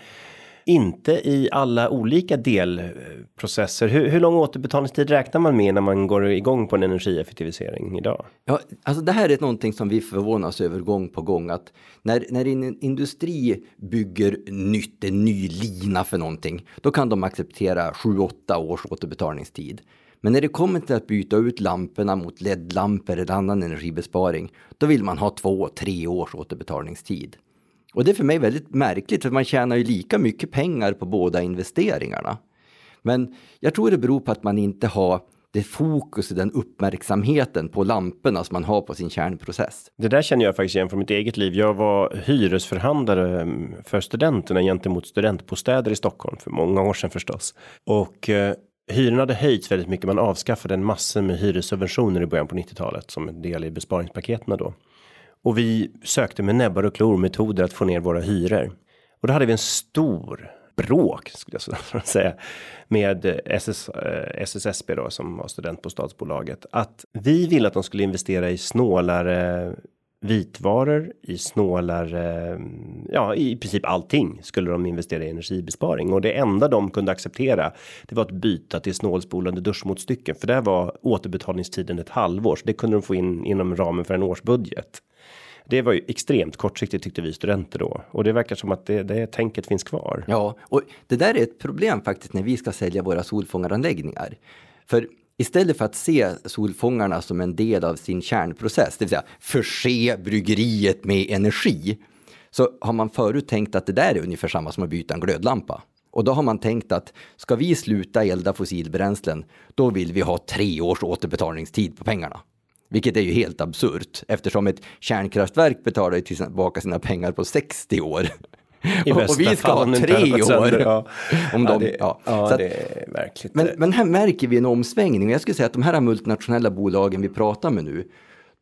inte i alla olika delprocesser. Hur, hur lång återbetalningstid räknar man med när man går igång på en energieffektivisering idag? Ja, alltså det här är någonting som vi förvånas över gång på gång att när, när en industri bygger nytt, en ny lina för någonting, då kan de acceptera 7-8 års återbetalningstid. Men när det kommer till att byta ut lamporna mot LED-lampor eller annan energibesparing, då vill man ha 2-3 års återbetalningstid. Och det är för mig väldigt märkligt, för man tjänar ju lika mycket pengar på båda investeringarna. Men jag tror det beror på att man inte har det fokus och den uppmärksamheten på lamporna som man har på sin kärnprocess. Det där känner jag faktiskt igen från mitt eget liv. Jag var hyresförhandlare mm, för studenterna gentemot studentbostäder i Stockholm för många år sedan förstås. Och eh, hyrorna hade höjts väldigt mycket. Man avskaffade en massa med hyressubventioner i början på 90-talet som en del i besparingspaketen då. Och vi sökte med näbbar och klor metoder att få ner våra hyror. Och då hade vi en stor bråk skulle jag säga med SS, SSSB eh, då som var studentbostadsbolaget att vi ville att de skulle investera i snålare vitvaror i snålare. Eh, ja, i princip allting skulle de investera i energibesparing och det enda de kunde acceptera. Det var att byta till snålspolande duschmotstycken för där var återbetalningstiden ett halvår så det kunde de få in inom ramen för en årsbudget. Det var ju extremt kortsiktigt tyckte vi studenter då och det verkar som att det, det tänket finns kvar. Ja, och det där är ett problem faktiskt när vi ska sälja våra solfångaranläggningar. För istället för att se solfångarna som en del av sin kärnprocess, det vill säga förse bryggeriet med energi, så har man förut tänkt att det där är ungefär samma som att byta en glödlampa. Och då har man tänkt att ska vi sluta elda fossilbränslen, då vill vi ha tre års återbetalningstid på pengarna. Vilket är ju helt absurt eftersom ett kärnkraftverk betalar tillbaka sina pengar på 60 år. I och, och vi ska ha tre år. Ja. Om ja, de, det, ja. ja, Så att- det är verkligt. men, men här märker vi en omsvängning jag skulle säga att de här multinationella bolagen vi pratar med nu,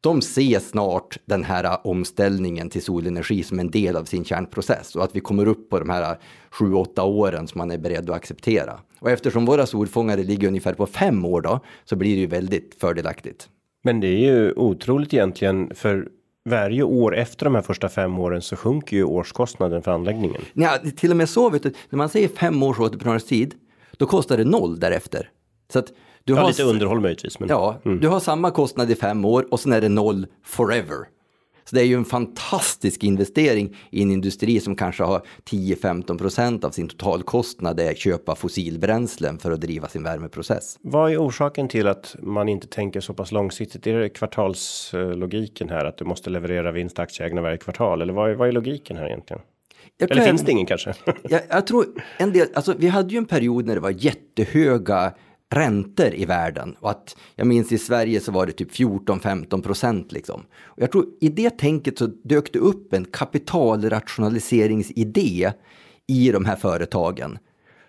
de ser snart den här omställningen till solenergi som en del av sin kärnprocess och att vi kommer upp på de här 7-8 åren som man är beredd att acceptera. Och eftersom våra solfångare ligger ungefär på fem år då, så blir det ju väldigt fördelaktigt. Men det är ju otroligt egentligen för varje år efter de här första fem åren så sjunker ju årskostnaden för anläggningen. Ja, till och med så, vet du, när man säger fem års återbetalningstid, då kostar det noll därefter. Så att du Ja, har lite underhåll möjligtvis. Men... Ja, du har samma kostnad i fem år och sen är det noll forever. Så det är ju en fantastisk investering i en industri som kanske har 10-15 procent av sin totalkostnad är köpa fossilbränslen för att driva sin värmeprocess. Vad är orsaken till att man inte tänker så pass långsiktigt? Är det kvartalslogiken här att du måste leverera vinst till aktieägarna varje kvartal? Eller vad är, vad är logiken här egentligen? Jag Eller tror- finns det ingen kanske? Jag, jag tror en del, alltså vi hade ju en period när det var jättehöga räntor i världen och att jag minns i Sverige så var det typ 14-15 procent liksom. Och jag tror i det tänket så dök det upp en kapitalrationaliseringsidé i de här företagen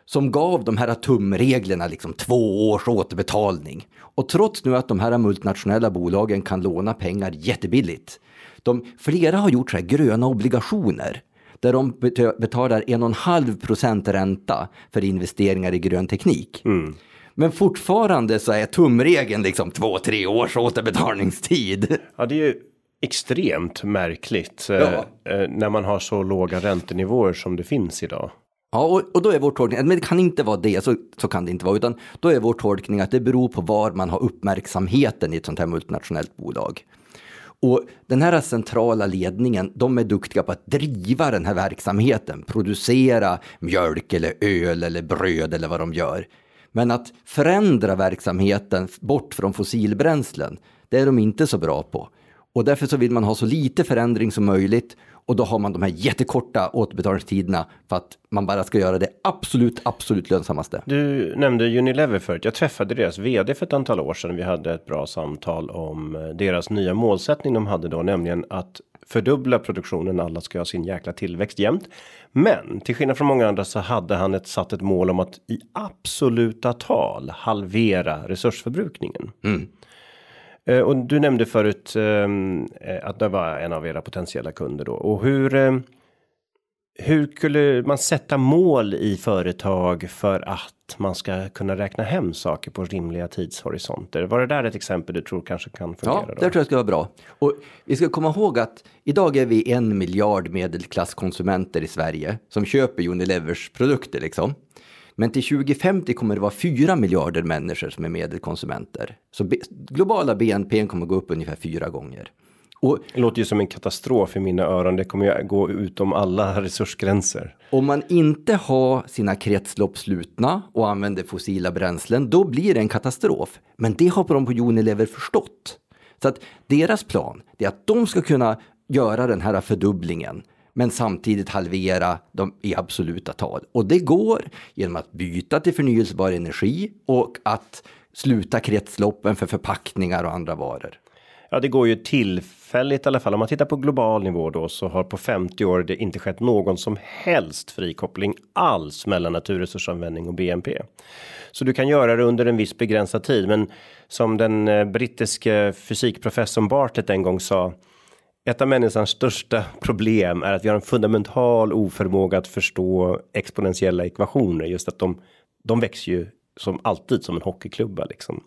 som gav de här tumreglerna liksom två års återbetalning. Och trots nu att de här multinationella bolagen kan låna pengar jättebilligt. De, flera har gjort så här gröna obligationer där de betalar en och en halv procent ränta för investeringar i grön teknik. Mm. Men fortfarande så är tumregeln liksom två, tre års återbetalningstid. Ja, det är ju extremt märkligt eh, Ja. eh, när man har så låga räntenivåer som det finns idag. Ja, och, och då är vår tolkning, men det kan inte vara det, så, så kan det inte vara, utan då är vår tolkning att det beror på var man har uppmärksamheten i ett sånt här multinationellt bolag. Och den här centrala ledningen, de är duktiga på att driva den här verksamheten, producera mjölk eller öl eller bröd eller vad de gör. Men att förändra verksamheten bort från fossilbränslen, det är de inte så bra på. Och därför så vill man ha så lite förändring som möjligt och då har man de här jättekorta återbetalningstiderna för att man bara ska göra det absolut, absolut lönsammaste. Du nämnde Unilever förut. Jag träffade deras vd för ett antal år sedan. Vi hade ett bra samtal om eh, deras nya målsättning de hade då, nämligen att fördubbla produktionen. Alla ska ha sin jäkla tillväxt jämt. Men till skillnad från många andra så hade han ett satt ett mål om att i absoluta tal halvera resursförbrukningen. Eh, Och du nämnde förut ehm, eh, att det var en av era potentiella kunder då. Och hur eh, hur skulle man sätta mål i företag för att man ska kunna räkna hem saker på rimliga tidshorisonter? Var det där ett exempel du tror kanske kan fungera? Ja, det tror jag ska vara bra. Och vi ska komma ihåg att idag är vi en miljard medelklasskonsumenter i Sverige som köper Unilevers produkter liksom. Men till 2050 kommer det vara 4 miljarder människor som är medelkonsumenter. Så globala BNP kommer gå upp ungefär fyra gånger. Och Det låter ju som en katastrof i mina öron. Det kommer ju gå utom alla resursgränser. Om man inte har sina kretslopp slutna och använder fossila bränslen, då blir det en katastrof. Men det har de på Unilever förstått. Så att deras plan är att de ska kunna göra den här fördubblingen men samtidigt halvera dem i absoluta tal. Och det går genom att byta till förnyelsebar energi och att sluta kretsloppen för förpackningar och andra varor. Ja, det går ju tillfälligt i alla fall. Om man tittar på global nivå då så har på 50 år det inte skett någon som helst frikoppling alls mellan naturresursanvändning och BNP. Så du kan göra det under en viss begränsad tid, men som den eh, brittiske fysikprofessorn Bartlett en gång sa. Ett av människans största problem är att vi har en fundamental oförmåga att förstå exponentiella ekvationer. Just att de, de växer ju som alltid som en hockeyklubba liksom.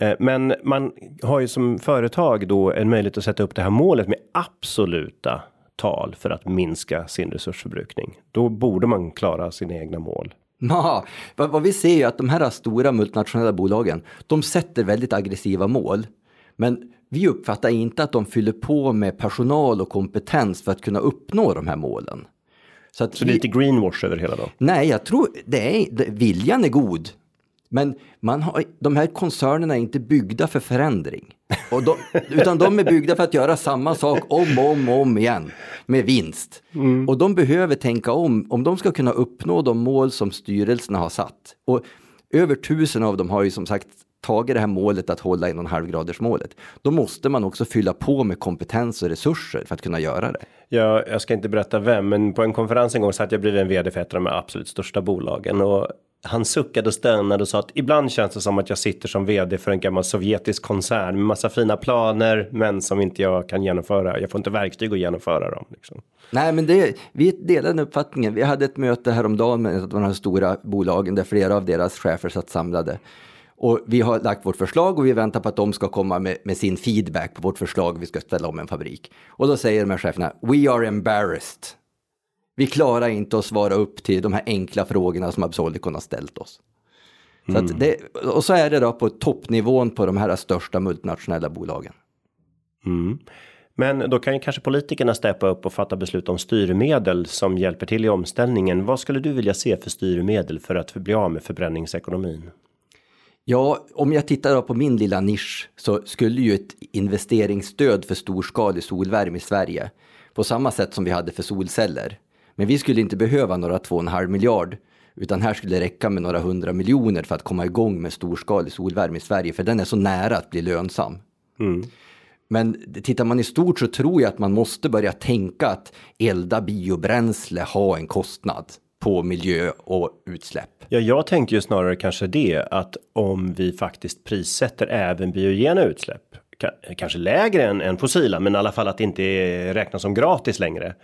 Eh, Men man har ju som företag då en möjlighet att sätta upp det här målet med absoluta tal för att minska sin resursförbrukning. Då borde man klara sina egna mål. Ja, vad, vad vi ser är att de här stora multinationella bolagen, de sätter väldigt aggressiva mål. Men vi uppfattar inte att de fyller på med personal och kompetens för att kunna uppnå de här målen. Så, att Så det är vi, lite greenwash över hela då. Nej, jag tror det är, viljan är god. Men man har, de här koncernerna är inte byggda för förändring. Och de, utan de är byggda för att göra samma sak om och om, om igen med vinst. Och de behöver tänka om, om de ska kunna uppnå de mål som styrelserna har satt. Och över tusen av dem har ju som sagt tagit det här målet att hålla en och en halv graders målet. Då måste man också fylla på med kompetens och resurser för att kunna göra det. Jag, jag ska inte berätta vem, men på en konferens en gång satt jag bredvid en vd för ett av de absolut största bolagen och han suckade och stönade och sa att ibland känns det som att jag sitter som vd för en gammal sovjetisk koncern med massa fina planer, men som inte jag kan genomföra. Jag får inte verktyg att genomföra dem. Liksom. Nej, men det, vi delar den uppfattningen. Vi hade ett möte häromdagen med ett av de här stora bolagen där flera av deras chefer satt samlade. Och vi har lagt vårt förslag och vi väntar på att de ska komma med, med sin feedback på vårt förslag. Vi ska ställa om en fabrik. Och då säger de här cheferna, we are embarrassed. Vi klarar inte att svara upp till de här enkla frågorna som Absolicon har ställt oss. Så att det, och så är det då på toppnivån på de här största multinationella bolagen. Mm. Men då kan ju kanske politikerna steppa upp och fatta beslut om styrmedel som hjälper till i omställningen. Vad skulle du vilja se för styrmedel för att bli av med förbränningsekonomin? Ja, om jag tittar på min lilla nisch så skulle ju ett investeringsstöd för storskalig solvärme i Sverige på samma sätt som vi hade för solceller. Men vi skulle inte behöva några 2,5 miljard utan här skulle det räcka med några hundra miljoner för att komma igång med storskalig solvärme i Sverige för den är så nära att bli lönsam. Mm. Men tittar man i stort så tror jag att man måste börja tänka att elda biobränsle har en kostnad på miljö och utsläpp. Ja, jag tänkte ju snarare kanske det att om vi faktiskt prissätter även biogena utsläpp, kanske lägre än, än fossila, men i alla fall att det inte räknas som gratis längre.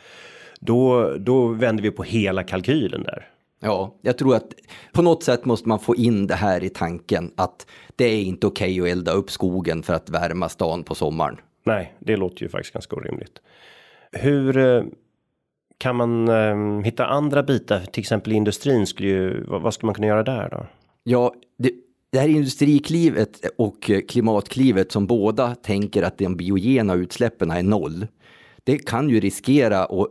Då, då vänder vi på hela kalkylen där. Ja, jag tror att på något sätt måste man få in det här i tanken att det är inte okej okay att elda upp skogen för att värma stan på sommaren. Nej, det låter ju faktiskt ganska orimligt. Hur eh, kan man eh, hitta andra bitar, till exempel industrin skulle ju, vad, vad ska man kunna göra där då? Ja, det, det här industriklivet och klimatklivet som båda tänker att de biogena utsläppen är noll. Det kan ju riskera att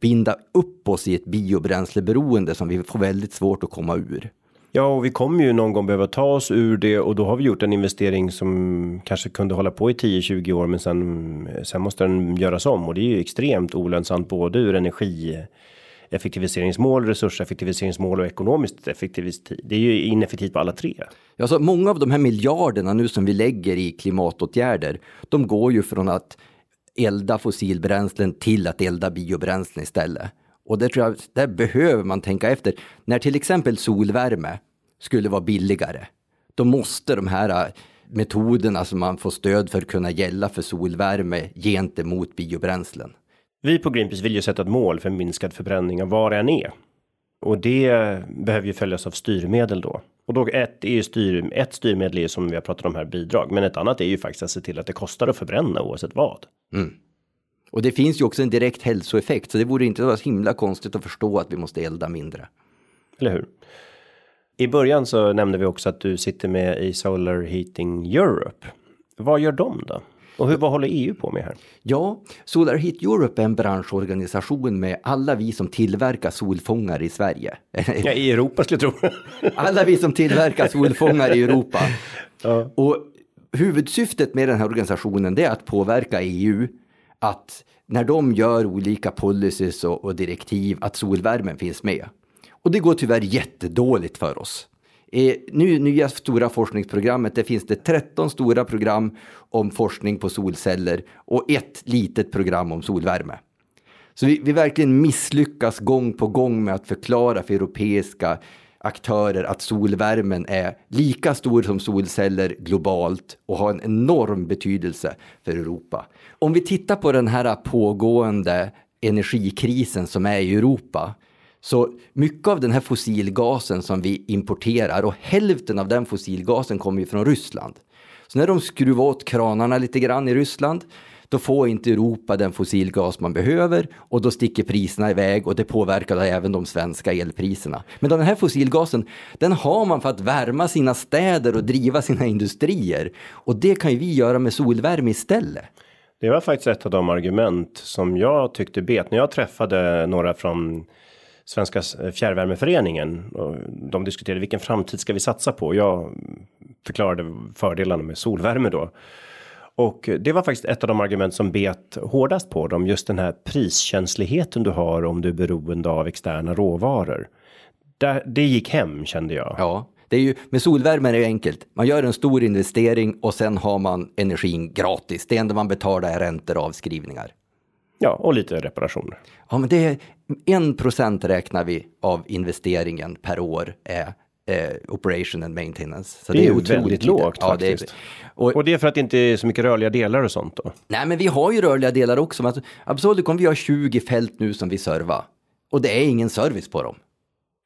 binda upp oss i ett biobränsleberoende som vi får väldigt svårt att komma ur. Ja, och vi kommer ju någon gång behöva ta oss ur det och då har vi gjort en investering som kanske kunde hålla på i 10-20 år, men sen, sen måste den göras om och det är ju extremt olönsamt både ur energi effektiviseringsmål, resurseffektiviseringsmål och ekonomiskt effektivitet. Det är ju ineffektivt på alla tre. Ja, så många av de här miljarderna nu som vi lägger i klimatåtgärder, de går ju från att elda fossilbränslen till att elda biobränslen istället. Och det tror jag, där behöver man tänka efter. När till exempel solvärme skulle vara billigare, då måste de här äh, metoderna som man får stöd för kunna gälla för solvärme gentemot biobränslen. Vi på Greenpeace vill ju sätta ett mål för minskad förbränning av var det än är. Och det behöver ju följas av styrmedel då. Och då ett är ju styr, ett styrmedel är som vi har pratat om här bidrag, men ett annat är ju faktiskt att se till att det kostar att förbränna oavsett vad. Mm. Och det finns ju också en direkt hälsoeffekt, så det vore inte så himla konstigt att förstå att vi måste elda mindre. Eller hur? I början så nämnde vi också att du sitter med i Solar Heating Europe. Vad gör de då? Och hur, vad håller EU på med här? Ja, Solar Heat Europe är en branschorganisation med alla vi som tillverkar solfångare i Sverige. Ja, i Europa skulle jag tro. alla vi som tillverkar solfångare i Europa. Ja. Och huvudsyftet med den här organisationen är att påverka EU att när de gör olika policies och, och direktiv att solvärmen finns med. Och det går tyvärr jättedåligt för oss. I nu, nya stora forskningsprogrammet det finns det 13 stora program om forskning på solceller och ett litet program om solvärme. Så vi, vi verkligen misslyckas gång på gång med att förklara för europeiska aktörer att solvärmen är lika stor som solceller globalt och har en enorm betydelse för Europa. Om vi tittar på den här pågående energikrisen som är i Europa så mycket av den här fossilgasen som vi importerar och hälften av den fossilgasen kommer ju från Ryssland. Så när de skruvar åt kranarna lite grann i Ryssland då får inte Europa den fossilgas man behöver och då sticker priserna iväg och det påverkar även de svenska elpriserna. Men den här fossilgasen, den har man för att värma sina städer och driva sina industrier. Och det kan ju vi göra med solvärme istället. Det var faktiskt ett av de argument som jag tyckte bet när jag träffade några från Svenska eh, fjärrvärmeföreningen och de diskuterade vilken framtid ska vi satsa på? Jag förklarade fördelarna med solvärme då. Och det var faktiskt ett av de argument som bet hårdast på dem. Just den här priskänsligheten du har om du är beroende av externa råvaror. Det, det gick hem kände jag. Ja, det är ju med solvärme är det enkelt. Man gör en stor investering och sen har man energin gratis. Det enda man betalar är räntor och avskrivningar. Ja, och lite reparationer. Ja, men det är en procent räknar vi av investeringen per år är eh, operation and maintenance. Så det, det är, är väldigt lågt ja, faktiskt. Det är, och, och, det är för att det inte är så mycket rörliga delar och sånt då? Nej, men vi har ju rörliga delar också. Men Absolut kommer vi ha 20 fält nu som vi servar. Och det är ingen service på dem.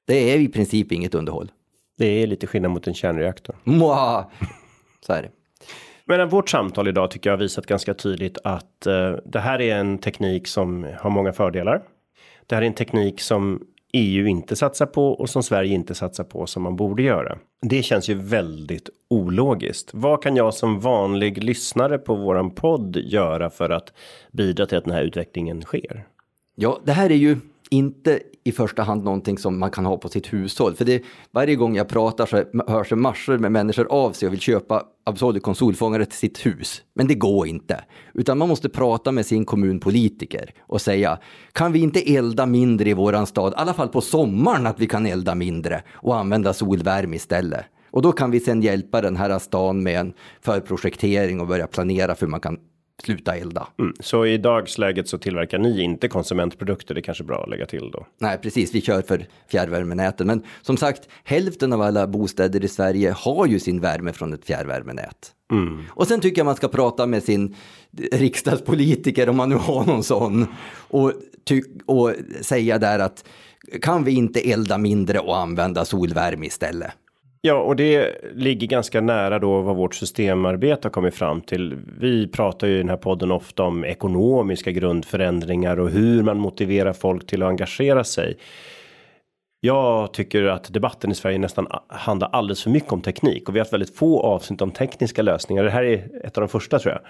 Det är i princip inget underhåll. Det är lite skillnad mot en kärnreaktor. Mwah! Så är det. Men eh, vårt samtal idag tycker jag har visat ganska tydligt att eh, det här är en teknik som har många fördelar. Det här är en teknik som EU inte satsar på och som Sverige inte satsar på som man borde göra. Det känns ju väldigt ologiskt. Vad kan jag som vanlig lyssnare på våran podd göra för att bidra till att den här utvecklingen sker? Ja, det här är ju inte i första hand någonting som man kan ha på sitt hushåll. För det, varje gång jag pratar så hörs det massor med människor av sig och vill köpa Absolut solfångare till sitt hus. Men det går inte. Utan man måste prata med sin kommunpolitiker och säga, kan vi inte elda mindre i våran stad? I alla fall på sommaren att vi kan elda mindre och använda solvärme istället. Och då kan vi sen hjälpa den här stan med en förprojektering och börja planera för hur man kan sluta elda. Mm. Så i dagsläget så tillverkar ni inte konsumentprodukter, det är kanske bra att lägga till då? Nej, precis, vi kör för fjärrvärmenäten. Men som sagt, hälften av alla bostäder i Sverige har ju sin värme från ett fjärrvärmenät. Mm. Och sen tycker jag man ska prata med sin riksdagspolitiker, om man nu har någon sån, och, och säga där att kan vi inte elda mindre och använda solvärme istället? Ja, och det ligger ganska nära då vad vårt systemarbete har kommit fram till. Vi pratar ju i den här podden ofta om ekonomiska grundförändringar och hur man motiverar folk till att engagera sig. Jag tycker att debatten i Sverige nästan handlar alldeles för mycket om teknik och vi har haft väldigt få avsnitt om tekniska lösningar. Det här är ett av de första tror jag.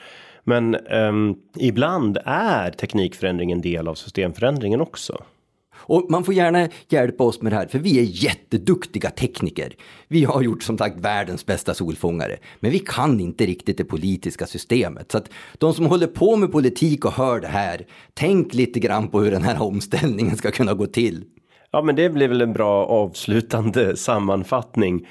Men um, ibland är teknikförändring en del av systemförändringen också. Och man får gärna hjälpa oss med det här, för vi är jätteduktiga tekniker. Vi har gjort som sagt världens bästa solfångare, men vi kan inte riktigt det politiska systemet. Så att de som håller på med politik och hör det här, tänk lite grann på hur den här omställningen ska kunna gå till. Ja, men det blir väl en bra avslutande sammanfattning.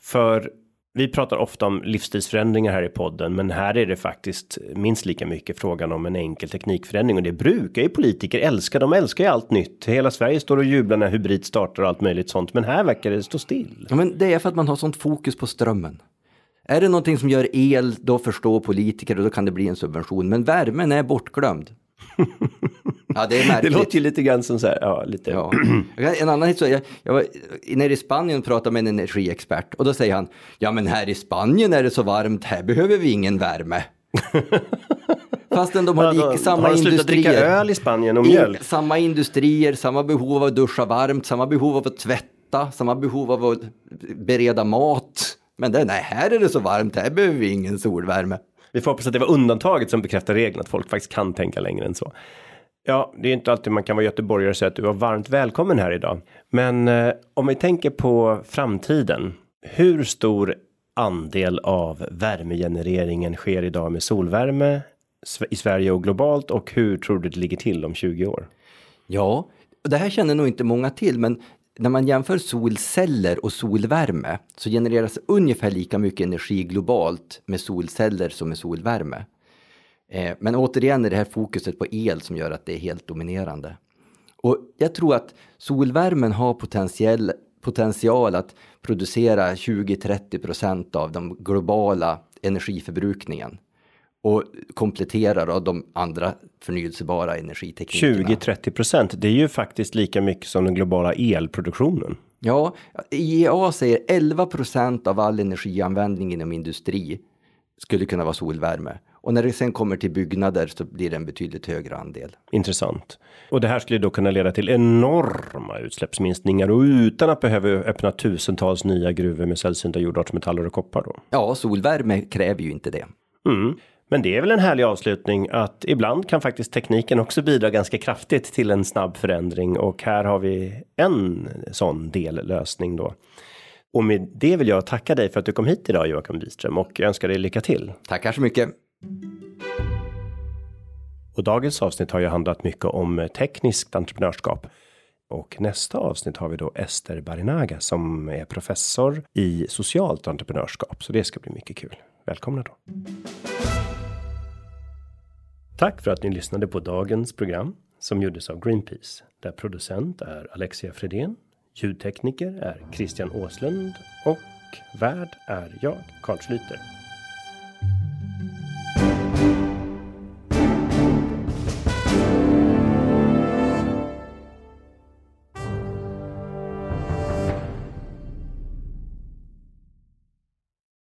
För vi pratar ofta om livsstilsförändringar här i podden, men här är det faktiskt minst lika mycket frågan om en enkel teknikförändring och det brukar ju politiker älska. De älskar ju allt nytt. Hela Sverige står och jublar när hybrid startar och allt möjligt sånt, men här verkar det stå still. Ja, men det är för att man har sånt fokus på strömmen. Är det någonting som gör el, då förstår politiker och då kan det bli en subvention. Men värmen är bortglömd. Ja, det är märkligt. Det låter ju lite grann som så här, ja, lite. Ja. En annan historia, jag, jag var nere i Spanien och pratade med en energiexpert och då säger han, ja men här i Spanien är det så varmt, här behöver vi ingen värme. Fastän de har ja, då, samma har de industrier. dricka öl i Spanien och mjölk? Samma industrier, samma behov av att duscha varmt, samma behov av att tvätta, samma behov av att bereda mat. Men det, nej, här är det så varmt, här behöver vi ingen solvärme. Vi får hoppas att det var undantaget som bekräftar regeln, att folk faktiskt kan tänka längre än så. Ja, det är inte alltid man kan vara göteborgare och säga att du var varmt välkommen här idag. Men eh, om vi tänker på framtiden. Hur stor andel av värmegenereringen sker idag med solvärme i Sverige och globalt och hur tror du det ligger till om 20 år? Ja, det här känner nog inte många till, men när man jämför solceller och solvärme så genereras ungefär lika mycket energi globalt med solceller som med solvärme. Eh, men återigen är det här fokuset på el som gör att det är helt dominerande. Och jag tror att solvärmen har potentiell, potential att producera 20-30 procent av den globala energiförbrukningen och kompletterar av de andra förnyelsebara energiteknikerna. 20-30 procent, det är ju faktiskt lika mycket som den globala elproduktionen. Ja, IEA säger 11 procent av all energianvändning inom industri skulle kunna vara solvärme. Och när det sen kommer till byggnader så blir det en betydligt högre andel. Intressant. Och det här skulle då kunna leda till enorma utsläppsminskningar och utan att behöva öppna tusentals nya gruvor med sällsynta jordartsmetaller och koppar då? Ja, solvärme kräver ju inte det. Mm. Men det är väl en härlig avslutning att ibland kan faktiskt tekniken också bidra ganska kraftigt till en snabb förändring och här har vi en sån dellösning då. Och med det vill jag tacka dig för att du kom hit idag Joakim Wiström och önskar dig lycka till. Tackar så mycket. Och dagens avsnitt har ju handlat mycket om tekniskt entreprenörskap. Och nästa avsnitt har vi då Ester Barinaga som är professor i socialt entreprenörskap. Så det ska bli mycket kul. Välkomna då. Tack för att ni lyssnade på dagens program som gjordes av Greenpeace där producent är Alexia Fredén. Ljudtekniker är Christian Åslund och värd är jag, Carl Schlyter.